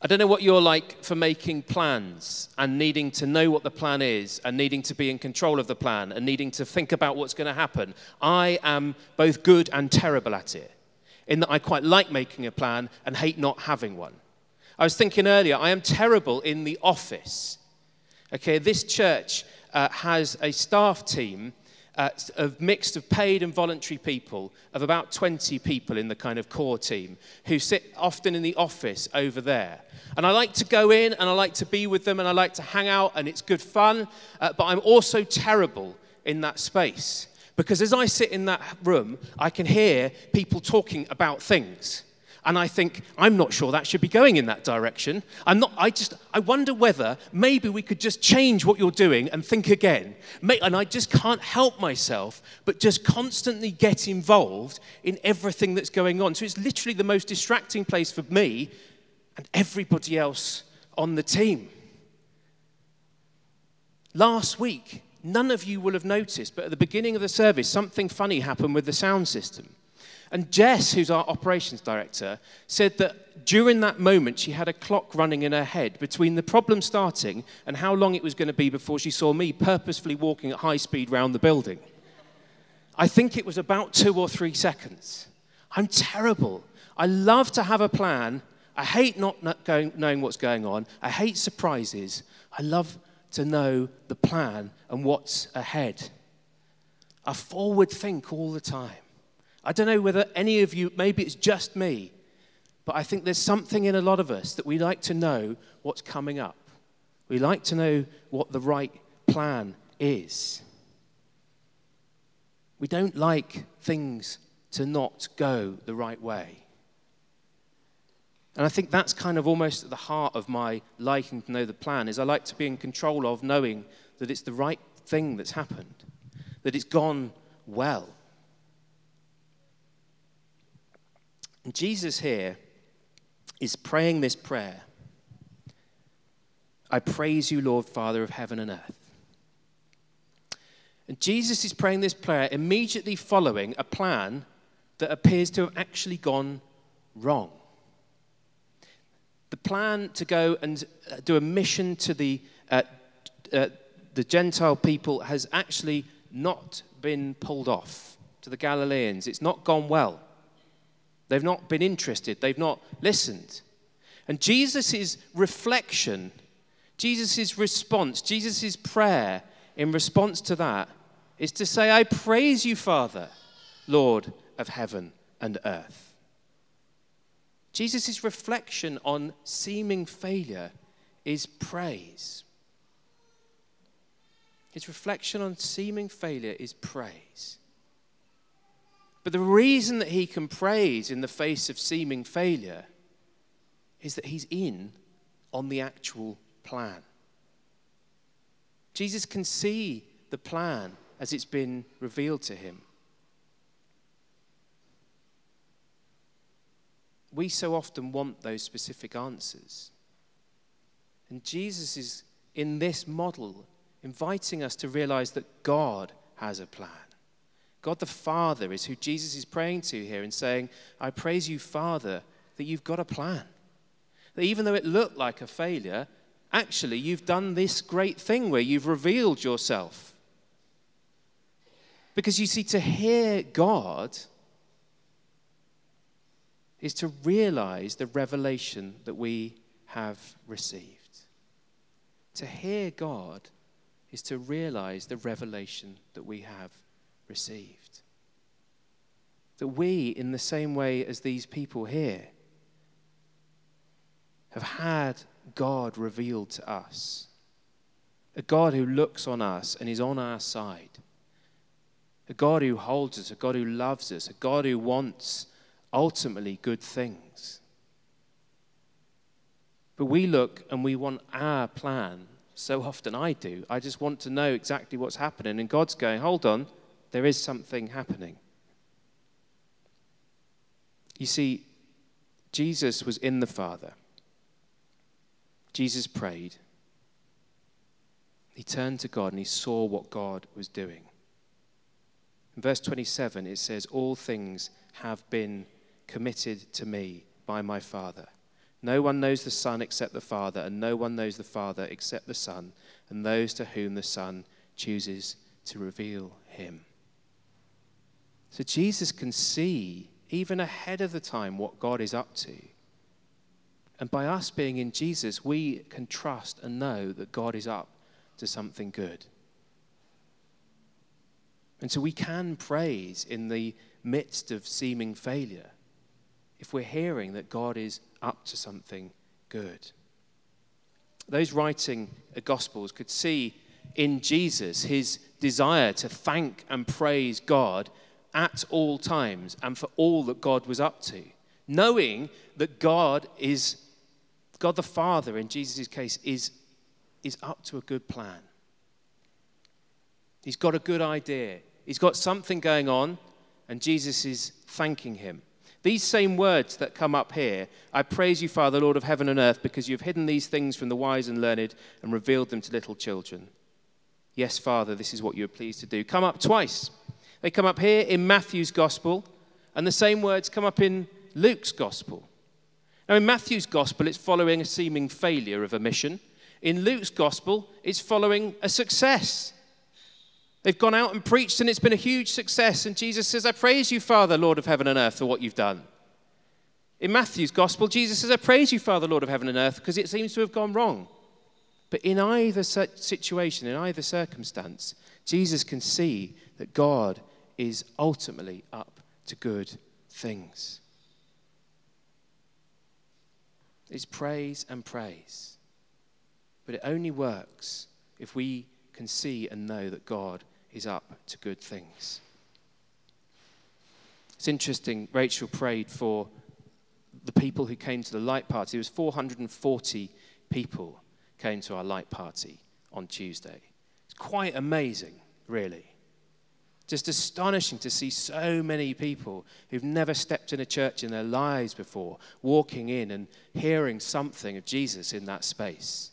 I don't know what you're like for making plans and needing to know what the plan is and needing to be in control of the plan and needing to think about what's going to happen. I am both good and terrible at it, in that I quite like making a plan and hate not having one. I was thinking earlier, I am terrible in the office. Okay, this church uh, has a staff team uh, of mixed of paid and voluntary people of about 20 people in the kind of core team who sit often in the office over there. And I like to go in and I like to be with them and I like to hang out and it's good fun, uh, but I'm also terrible in that space. Because as I sit in that room, I can hear people talking about things and I think, I'm not sure that should be going in that direction. I'm not, I just, I wonder whether maybe we could just change what you're doing and think again. And I just can't help myself but just constantly get involved in everything that's going on. So it's literally the most distracting place for me and everybody else on the team. Last week, none of you will have noticed, but at the beginning of the service, something funny happened with the sound system. And Jess, who's our operations director, said that during that moment she had a clock running in her head between the problem starting and how long it was going to be before she saw me purposefully walking at high speed round the building. I think it was about two or three seconds. I'm terrible. I love to have a plan. I hate not going, knowing what's going on. I hate surprises. I love to know the plan and what's ahead. I forward think all the time. I don't know whether any of you, maybe it's just me, but I think there's something in a lot of us that we like to know what's coming up. We like to know what the right plan is. We don't like things to not go the right way. And I think that's kind of almost at the heart of my liking to know the plan is I like to be in control of knowing that it's the right thing that's happened, that it's gone well. Jesus here is praying this prayer I praise you, Lord, Father of heaven and earth. And Jesus is praying this prayer immediately following a plan that appears to have actually gone wrong. The plan to go and uh, do a mission to the, uh, uh, the Gentile people has actually not been pulled off to the Galileans. It's not gone well. They've not been interested, they've not listened. And Jesus' reflection, Jesus' response, Jesus' prayer in response to that is to say, I praise you, Father, Lord of heaven and earth. Jesus' reflection on seeming failure is praise. His reflection on seeming failure is praise. But the reason that he can praise in the face of seeming failure is that he's in on the actual plan. Jesus can see the plan as it's been revealed to him. We so often want those specific answers. And Jesus is, in this model, inviting us to realize that God has a plan. God the Father is who Jesus is praying to here and saying, I praise you, Father, that you've got a plan. That even though it looked like a failure, actually you've done this great thing where you've revealed yourself. Because you see, to hear God is to realize the revelation that we have received. To hear God is to realize the revelation that we have received. That we, in the same way as these people here, have had God revealed to us. A God who looks on us and is on our side. A God who holds us, a God who loves us, a God who wants ultimately good things. But we look and we want our plan. So often I do. I just want to know exactly what's happening. And God's going, hold on, there is something happening. You see, Jesus was in the Father. Jesus prayed. He turned to God and he saw what God was doing. In verse 27, it says, All things have been committed to me by my Father. No one knows the Son except the Father, and no one knows the Father except the Son, and those to whom the Son chooses to reveal him. So Jesus can see, even ahead of the time, what God is up to. And by us being in Jesus, we can trust and know that God is up to something good. And so we can praise in the midst of seeming failure if we're hearing that God is up to something good. Those writing the Gospels could see in Jesus his desire to thank and praise God at all times and for all that God was up to, knowing that God is, God the Father in Jesus' case, is, is up to a good plan. He's got a good idea. He's got something going on, and Jesus is thanking him. These same words that come up here I praise you, Father, Lord of heaven and earth, because you've hidden these things from the wise and learned and revealed them to little children. Yes, Father, this is what you are pleased to do. Come up twice. They come up here in Matthew's gospel, and the same words come up in Luke's gospel. Now, in Matthew's gospel, it's following a seeming failure of a mission. In Luke's gospel, it's following a success. They've gone out and preached, and it's been a huge success. And Jesus says, I praise you, Father, Lord of heaven and earth, for what you've done. In Matthew's gospel, Jesus says, I praise you, Father, Lord of heaven and earth, because it seems to have gone wrong. But in either situation, in either circumstance, Jesus can see that God is ultimately up to good things. It's praise and praise. But it only works if we can see and know that God is up to good things. It's interesting, Rachel prayed for the people who came to the light party. It was 440 people came to our light party on Tuesday. It's quite amazing, really. Just astonishing to see so many people who've never stepped in a church in their lives before walking in and hearing something of Jesus in that space.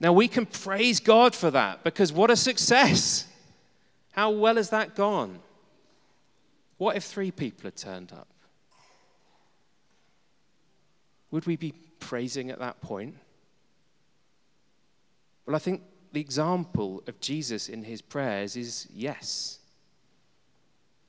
Now, we can praise God for that because what a success! How well has that gone? What if three people had turned up? Would we be praising at that point? Well, I think the example of Jesus in his prayers is yes.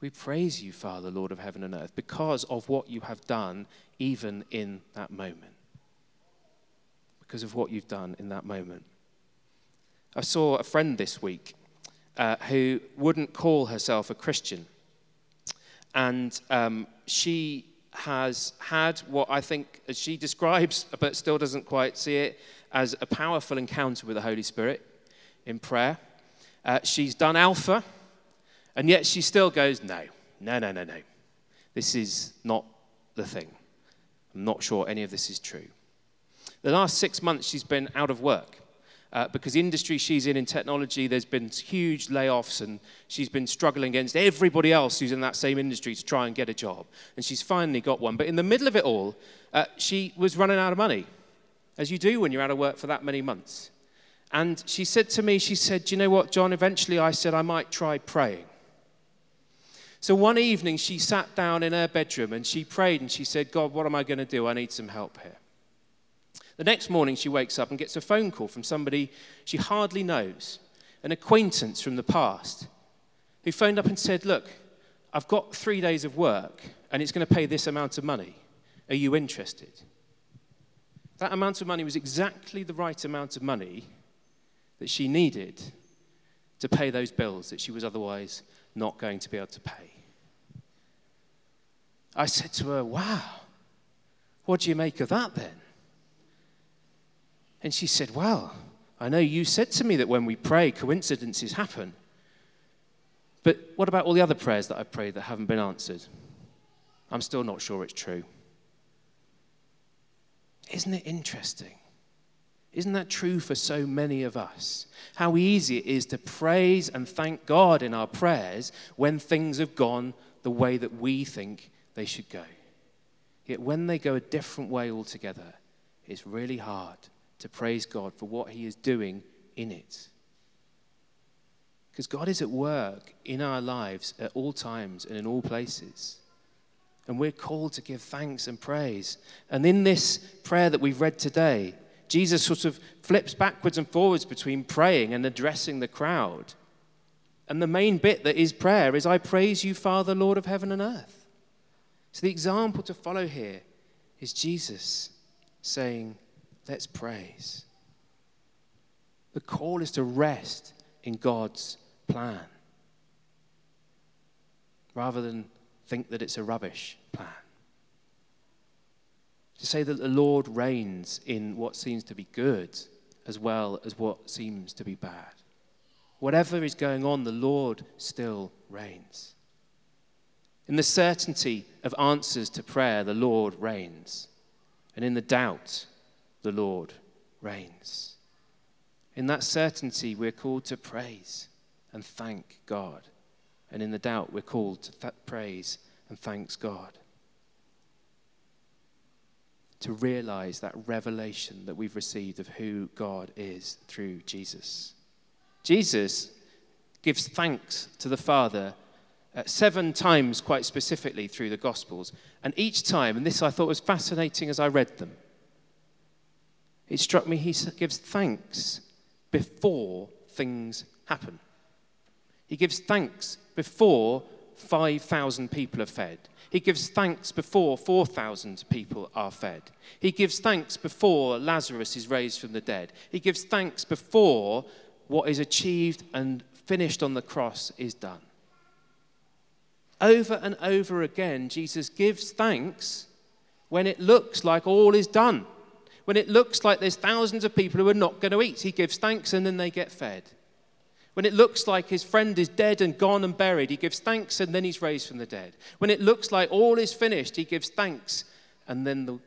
We praise you, Father, Lord of heaven and earth, because of what you have done even in that moment because of what you've done in that moment. I saw a friend this week uh, who wouldn't call herself a Christian. And um, she has had what I think, as she describes, but still doesn't quite see it, as a powerful encounter with the Holy Spirit in prayer. Uh, she's done Alpha, and yet she still goes, No, no, no, no, no. This is not the thing. I'm not sure any of this is true. The last six months, she's been out of work. Uh, because industry she's in in technology, there's been huge layoffs, and she's been struggling against everybody else who's in that same industry to try and get a job. And she's finally got one. But in the middle of it all, uh, she was running out of money, as you do when you're out of work for that many months. And she said to me, she said, Do you know what, John? Eventually I said I might try praying. So one evening she sat down in her bedroom and she prayed and she said, God, what am I going to do? I need some help here. The next morning, she wakes up and gets a phone call from somebody she hardly knows, an acquaintance from the past, who phoned up and said, Look, I've got three days of work and it's going to pay this amount of money. Are you interested? That amount of money was exactly the right amount of money that she needed to pay those bills that she was otherwise not going to be able to pay. I said to her, Wow, what do you make of that then? And she said, Well, I know you said to me that when we pray, coincidences happen. But what about all the other prayers that I've prayed that haven't been answered? I'm still not sure it's true. Isn't it interesting? Isn't that true for so many of us? How easy it is to praise and thank God in our prayers when things have gone the way that we think they should go. Yet when they go a different way altogether, it's really hard to praise God for what He is doing in it. Because God is at work in our lives at all times and in all places. And we're called to give thanks and praise. And in this prayer that we've read today, Jesus sort of flips backwards and forwards between praying and addressing the crowd. And the main bit that is prayer is, I praise you, Father, Lord of heaven and earth. So the example to follow here is Jesus saying, Let's praise. The call is to rest in God's plan rather than think that it's a rubbish plan. To say that the Lord reigns in what seems to be good as well as what seems to be bad. Whatever is going on, the Lord still reigns. In the certainty of answers to prayer, the Lord reigns. And in the doubt, the Lord reigns. In that certainty, we're called to praise and thank God. And in the doubt, we're called to th- praise and thanks God. To realize that revelation that we've received of who God is through Jesus. Jesus gives thanks to the Father uh, seven times, quite specifically, through the Gospels. And each time, and this I thought was fascinating as I read them, it struck me he gives thanks before things happen. He gives thanks before 5,000 people are fed. He gives thanks before 4,000 people are fed. He gives thanks before Lazarus is raised from the dead. He gives thanks before what is achieved and finished on the cross is done. Over and over again, Jesus gives thanks when it looks like all is done. When it looks like there's thousands of people who are not going to eat, he gives thanks and then they get fed. When it looks like his friend is dead and gone and buried, he gives thanks and then he's raised from the dead. When it looks like all is finished, he gives thanks and then the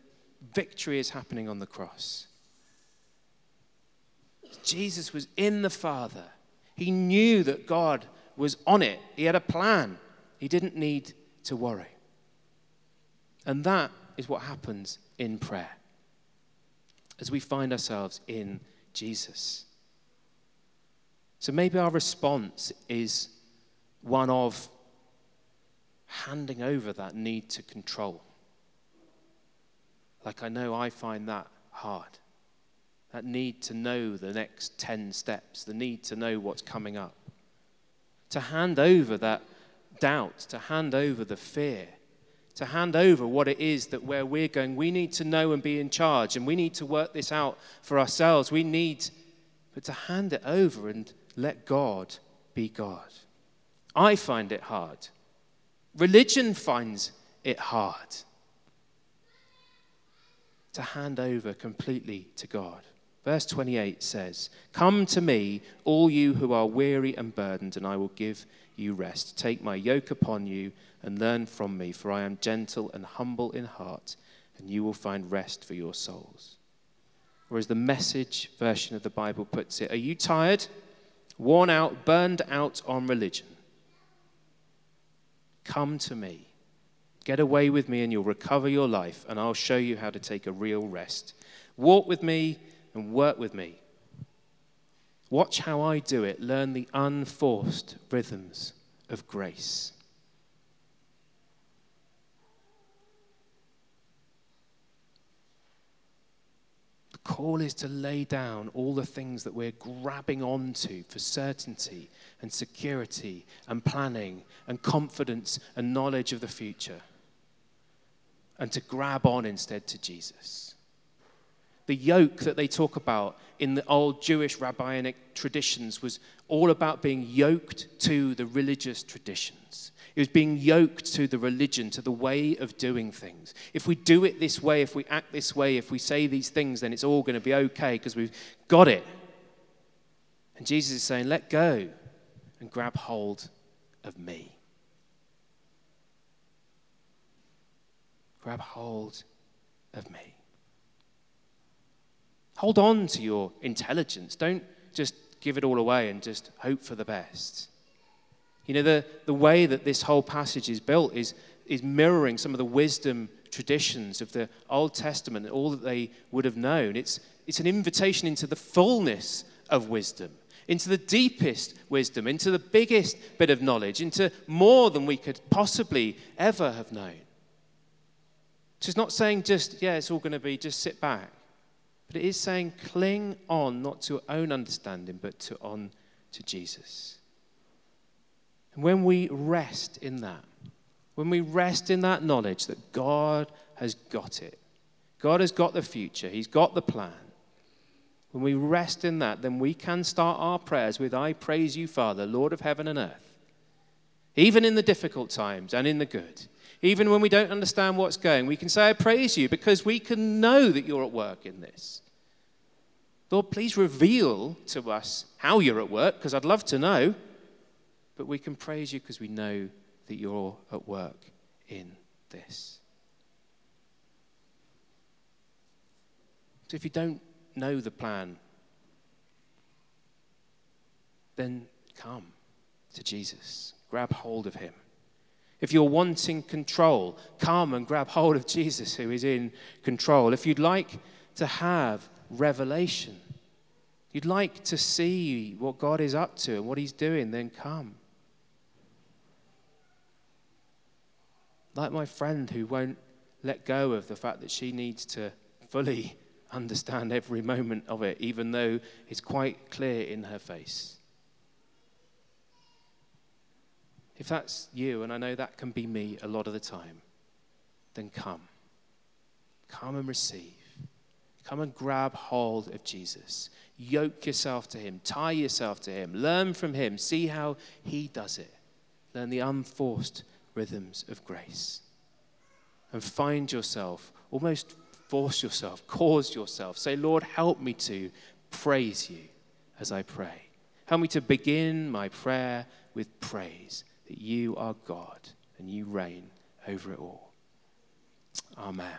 victory is happening on the cross. Jesus was in the Father. He knew that God was on it, he had a plan. He didn't need to worry. And that is what happens in prayer as we find ourselves in Jesus. So maybe our response is one of handing over that need to control. Like I know I find that hard. That need to know the next 10 steps, the need to know what's coming up. To hand over that doubt, to hand over the fear, to hand over what it is that where we're going, we need to know and be in charge, and we need to work this out for ourselves. We need, but to hand it over and let God be God. I find it hard. Religion finds it hard to hand over completely to God. Verse 28 says, Come to me, all you who are weary and burdened, and I will give you rest. Take my yoke upon you and learn from me, for I am gentle and humble in heart, and you will find rest for your souls. Or as the message version of the Bible puts it, Are you tired? worn out, burned out on religion. Come to me. Get away with me, and you'll recover your life, and I'll show you how to take a real rest. Walk with me and work with me. Watch how I do it. Learn the unforced rhythms of grace. The call is to lay down all the things that we're grabbing onto for certainty and security and planning and confidence and knowledge of the future and to grab on instead to Jesus. The yoke that they talk about in the old Jewish rabbinic traditions was all about being yoked to the religious traditions. It was being yoked to the religion, to the way of doing things. If we do it this way, if we act this way, if we say these things, then it's all going to be okay because we've got it. And Jesus is saying, let go and grab hold of me. Grab hold of me. Hold on to your intelligence. Don't just give it all away and just hope for the best. You know, the, the way that this whole passage is built is, is mirroring some of the wisdom traditions of the Old Testament and all that they would have known. It's, it's an invitation into the fullness of wisdom, into the deepest wisdom, into the biggest bit of knowledge, into more than we could possibly ever have known. So it's not saying just, yeah, it's all going to be, just sit back. But it is saying cling on, not to your own understanding, but to on to Jesus. And when we rest in that, when we rest in that knowledge that God has got it, God has got the future, He's got the plan. When we rest in that, then we can start our prayers with, I praise you, Father, Lord of heaven and earth. Even in the difficult times and in the good. Even when we don't understand what's going, we can say, I praise you because we can know that you're at work in this. Lord, please reveal to us how you're at work because I'd love to know. But we can praise you because we know that you're at work in this. So if you don't know the plan, then come to Jesus. Grab hold of him. If you're wanting control, come and grab hold of Jesus who is in control. If you'd like to have revelation, you'd like to see what God is up to and what he's doing, then come. Like my friend who won't let go of the fact that she needs to fully understand every moment of it, even though it's quite clear in her face. If that's you, and I know that can be me a lot of the time, then come. Come and receive. Come and grab hold of Jesus. Yoke yourself to him. Tie yourself to him. Learn from him. See how he does it. Learn the unforced rhythms of grace. And find yourself, almost force yourself, cause yourself. Say, Lord, help me to praise you as I pray. Help me to begin my prayer with praise that you are God and you reign over it all. Amen.